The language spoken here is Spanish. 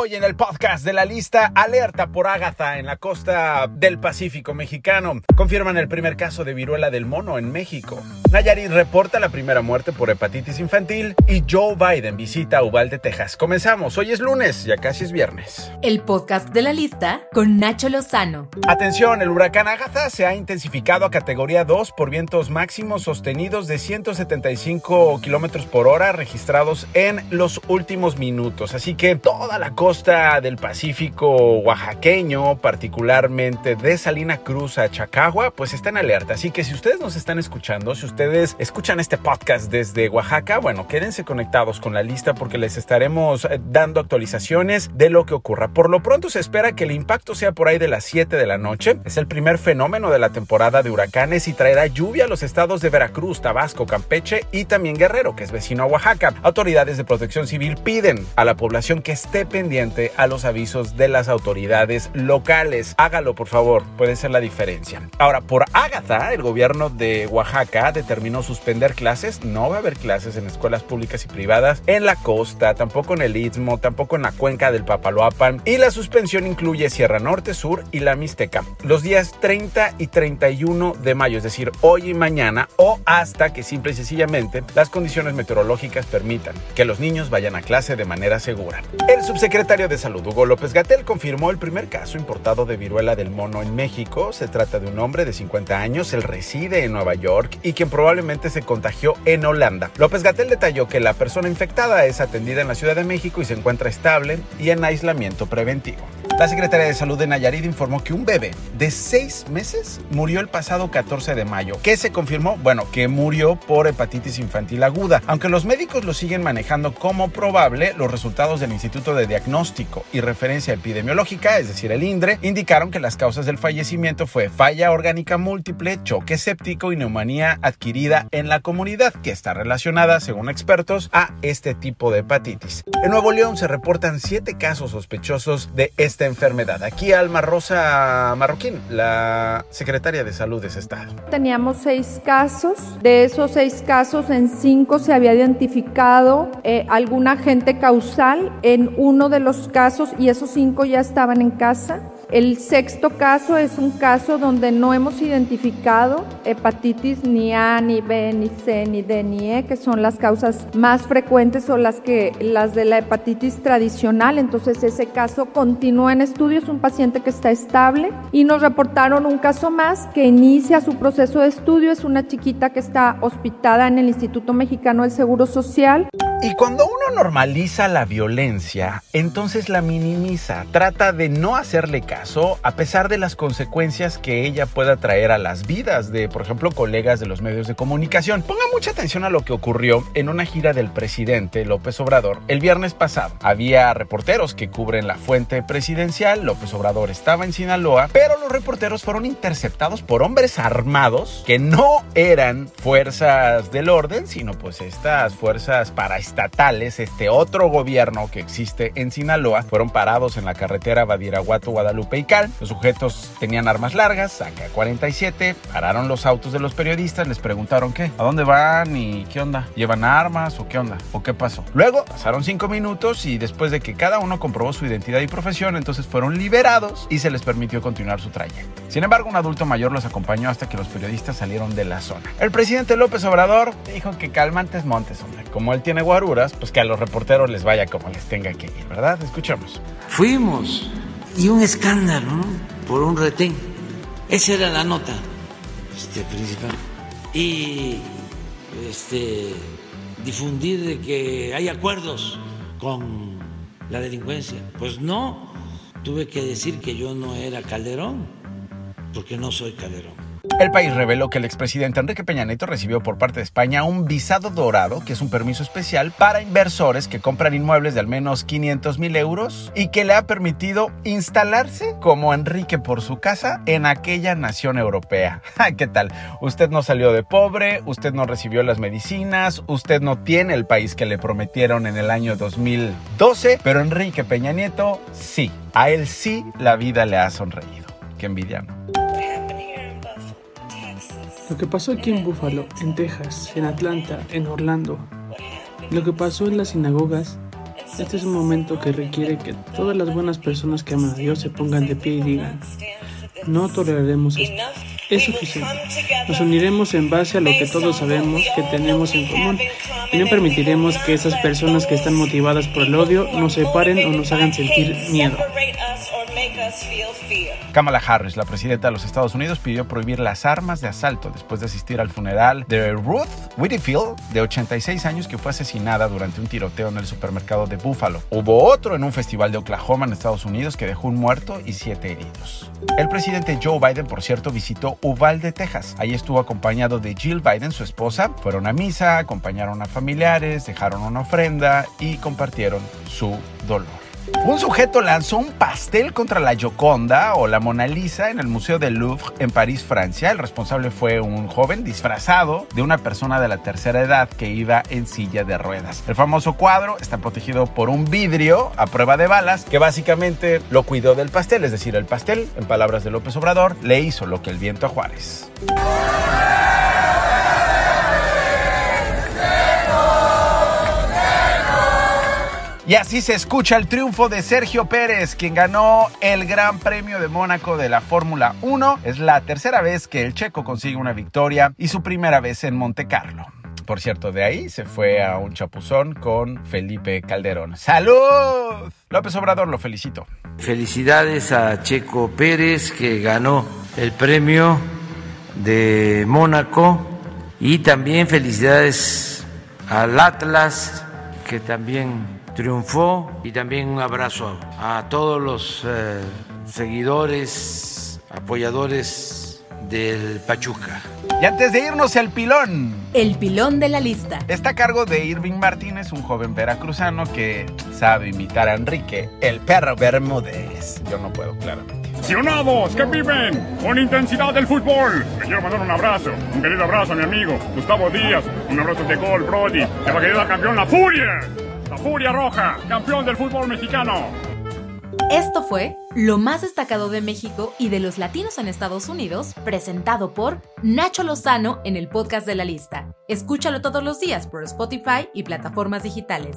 Hoy en el podcast de la lista, alerta por Ágatha en la costa del Pacífico mexicano. Confirman el primer caso de viruela del mono en México. Nayarit reporta la primera muerte por hepatitis infantil y Joe Biden visita Uvalde, Texas. Comenzamos, hoy es lunes, ya casi es viernes. El podcast de la lista con Nacho Lozano. Atención, el huracán Ágatha se ha intensificado a categoría 2 por vientos máximos sostenidos de 175 kilómetros por hora registrados en los últimos minutos. Así que toda la costa del Pacífico oaxaqueño, particularmente de Salina Cruz a Chacagua, pues está en alerta. Así que si ustedes nos están escuchando, si ustedes escuchan este podcast desde Oaxaca, bueno, quédense conectados con la lista porque les estaremos eh, dando actualizaciones de lo que ocurra. Por lo pronto se espera que el impacto sea por ahí de las 7 de la noche. Es el primer fenómeno de la temporada de huracanes y traerá lluvia a los estados de Veracruz, Tabasco, Campeche y también Guerrero, que es vecino a Oaxaca. Autoridades de protección civil piden a la población que esté pendiente a los avisos de las autoridades locales. Hágalo, por favor, puede ser la diferencia. Ahora, por Ágata, el gobierno de Oaxaca determinó suspender clases. No va a haber clases en escuelas públicas y privadas en la costa, tampoco en el Istmo, tampoco en la cuenca del Papaloapan. Y la suspensión incluye Sierra Norte, Sur y la Mixteca. Los días 30 y 31 de mayo, es decir, hoy y mañana, o hasta que simple y sencillamente las condiciones meteorológicas permitan que los niños vayan a clase de manera segura. El subsecretario de Salud, Hugo López Gatel, confirmó el primer caso importado de viruela del mono en México. Se trata de un hombre de 50 años, él reside en Nueva York y quien probablemente se contagió en Holanda. López Gatel detalló que la persona infectada es atendida en la Ciudad de México y se encuentra estable y en aislamiento preventivo. La Secretaría de Salud de Nayarit informó que un bebé de 6 meses murió el pasado 14 de mayo. ¿Qué se confirmó? Bueno, que murió por hepatitis infantil aguda. Aunque los médicos lo siguen manejando como probable, los resultados del Instituto de Diagnóstico y Referencia Epidemiológica, es decir, el INDRE, indicaron que las causas del fallecimiento fue falla orgánica múltiple, choque séptico y neumonía adquirida en la comunidad, que está relacionada, según expertos, a este tipo de hepatitis. En Nuevo León se reportan 7 casos sospechosos de esta enfermedad. Aquí Alma Rosa Marroquín, la secretaria de salud de ese estado. Teníamos seis casos. De esos seis casos, en cinco se había identificado eh, algún agente causal en uno de los casos y esos cinco ya estaban en casa. El sexto caso es un caso donde no hemos identificado hepatitis ni A, ni B, ni C, ni D, ni E, que son las causas más frecuentes o las que las de la hepatitis tradicional. Entonces ese caso continúa en estudio, es un paciente que está estable y nos reportaron un caso más que inicia su proceso de estudio, es una chiquita que está hospitada en el Instituto Mexicano del Seguro Social. Y cuando uno normaliza la violencia, entonces la minimiza, trata de no hacerle caso a pesar de las consecuencias que ella pueda traer a las vidas de, por ejemplo, colegas de los medios de comunicación. Ponga mucha atención a lo que ocurrió en una gira del presidente López Obrador el viernes pasado. Había reporteros que cubren la fuente presidencial, López Obrador estaba en Sinaloa, pero los reporteros fueron interceptados por hombres armados que no eran fuerzas del orden, sino pues estas fuerzas para este otro gobierno que existe en Sinaloa, fueron parados en la carretera Badiraguato, Guadalupe y Cal. Los sujetos tenían armas largas, AK-47, pararon los autos de los periodistas, les preguntaron qué, a dónde van y qué onda, llevan armas o qué onda o qué pasó. Luego pasaron cinco minutos y después de que cada uno comprobó su identidad y profesión, entonces fueron liberados y se les permitió continuar su trayecto. Sin embargo, un adulto mayor los acompañó hasta que los periodistas salieron de la zona. El presidente López Obrador dijo que calmantes montes, hombre. Como él tiene guaruras, pues que a los reporteros les vaya como les tenga que ir, ¿verdad? Escuchemos. Fuimos y un escándalo, ¿no? Por un retén. Esa era la nota este, principal. Y este, difundir de que hay acuerdos con la delincuencia. Pues no, tuve que decir que yo no era Calderón, porque no soy Calderón. El país reveló que el expresidente Enrique Peña Nieto recibió por parte de España un visado dorado, que es un permiso especial para inversores que compran inmuebles de al menos 500 mil euros y que le ha permitido instalarse como Enrique por su casa en aquella nación europea. ¿Qué tal? Usted no salió de pobre, usted no recibió las medicinas, usted no tiene el país que le prometieron en el año 2012, pero Enrique Peña Nieto sí, a él sí la vida le ha sonreído. Qué envidiano. Lo que pasó aquí en Buffalo, en Texas, en Atlanta, en Orlando, lo que pasó en las sinagogas, Este es un momento que requiere que todas las buenas personas que aman a Dios se pongan de pie y digan, no toleraremos esto. Es suficiente. Nos uniremos en base a lo que todos sabemos que tenemos en común y no permitiremos que esas personas que están motivadas por el odio nos separen o nos hagan sentir miedo. Kamala Harris, la presidenta de los Estados Unidos, pidió prohibir las armas de asalto después de asistir al funeral de Ruth Whitfield, de 86 años, que fue asesinada durante un tiroteo en el supermercado de Buffalo. Hubo otro en un festival de Oklahoma en Estados Unidos que dejó un muerto y siete heridos. El presidente Joe Biden, por cierto, visitó Uvalde, Texas. Ahí estuvo acompañado de Jill Biden, su esposa. Fueron a misa, acompañaron a familiares, dejaron una ofrenda y compartieron su dolor. Un sujeto lanzó un pastel contra la Gioconda o la Mona Lisa en el Museo del Louvre en París, Francia. El responsable fue un joven disfrazado de una persona de la tercera edad que iba en silla de ruedas. El famoso cuadro está protegido por un vidrio a prueba de balas que básicamente lo cuidó del pastel, es decir, el pastel, en palabras de López Obrador, le hizo lo que el viento a Juárez. Y así se escucha el triunfo de Sergio Pérez, quien ganó el Gran Premio de Mónaco de la Fórmula 1. Es la tercera vez que el checo consigue una victoria y su primera vez en Monte Carlo. Por cierto, de ahí se fue a un chapuzón con Felipe Calderón. ¡Salud! López Obrador, lo felicito. Felicidades a Checo Pérez que ganó el premio de Mónaco y también felicidades al Atlas que también triunfó y también un abrazo a todos los eh, seguidores, apoyadores del Pachuca. Y antes de irnos, el pilón. El pilón de la lista. Está a cargo de Irving Martínez, un joven veracruzano que sabe imitar a Enrique, el perro Bermúdez. Yo no puedo, claramente. ¡Aficionados que viven con intensidad del fútbol! Me quiero mandar un abrazo, un querido abrazo a mi amigo Gustavo Díaz, un abrazo de gol, Brody, de la querida campeón La Furia. Furia Roja, campeón del fútbol mexicano. Esto fue lo más destacado de México y de los latinos en Estados Unidos, presentado por Nacho Lozano en el podcast de la lista. Escúchalo todos los días por Spotify y plataformas digitales.